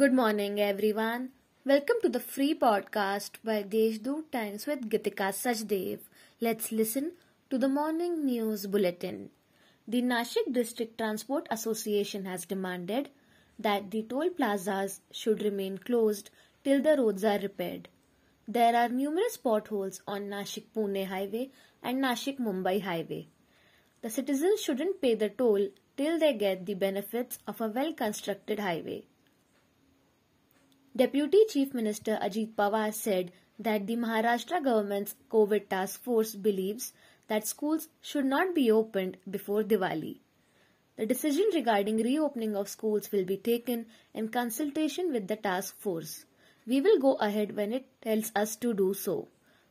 Good morning, everyone. Welcome to the free podcast by Deshdoot Times with Gitika Sajdev. Let's listen to the morning news bulletin. The Nashik District Transport Association has demanded that the toll plazas should remain closed till the roads are repaired. There are numerous potholes on Nashik Pune highway and Nashik Mumbai highway. The citizens shouldn't pay the toll till they get the benefits of a well constructed highway. Deputy Chief Minister Ajit Pawar said that the Maharashtra government's COVID task force believes that schools should not be opened before Diwali. The decision regarding reopening of schools will be taken in consultation with the task force. We will go ahead when it tells us to do so.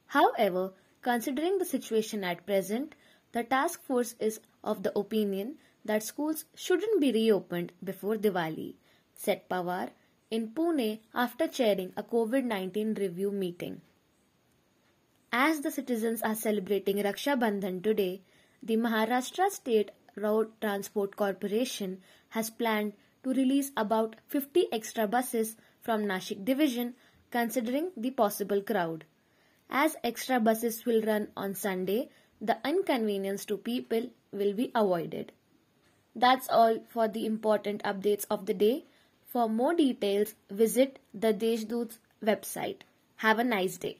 However, considering the situation at present, the task force is of the opinion that schools shouldn't be reopened before Diwali, said Pawar in Pune after chairing a COVID 19 review meeting. As the citizens are celebrating Raksha Bandhan today, the Maharashtra State Road Transport Corporation has planned to release about 50 extra buses from Nashik division considering the possible crowd. As extra buses will run on Sunday, the inconvenience to people will be avoided. That's all for the important updates of the day. For more details, visit the Deshdoot's website. Have a nice day.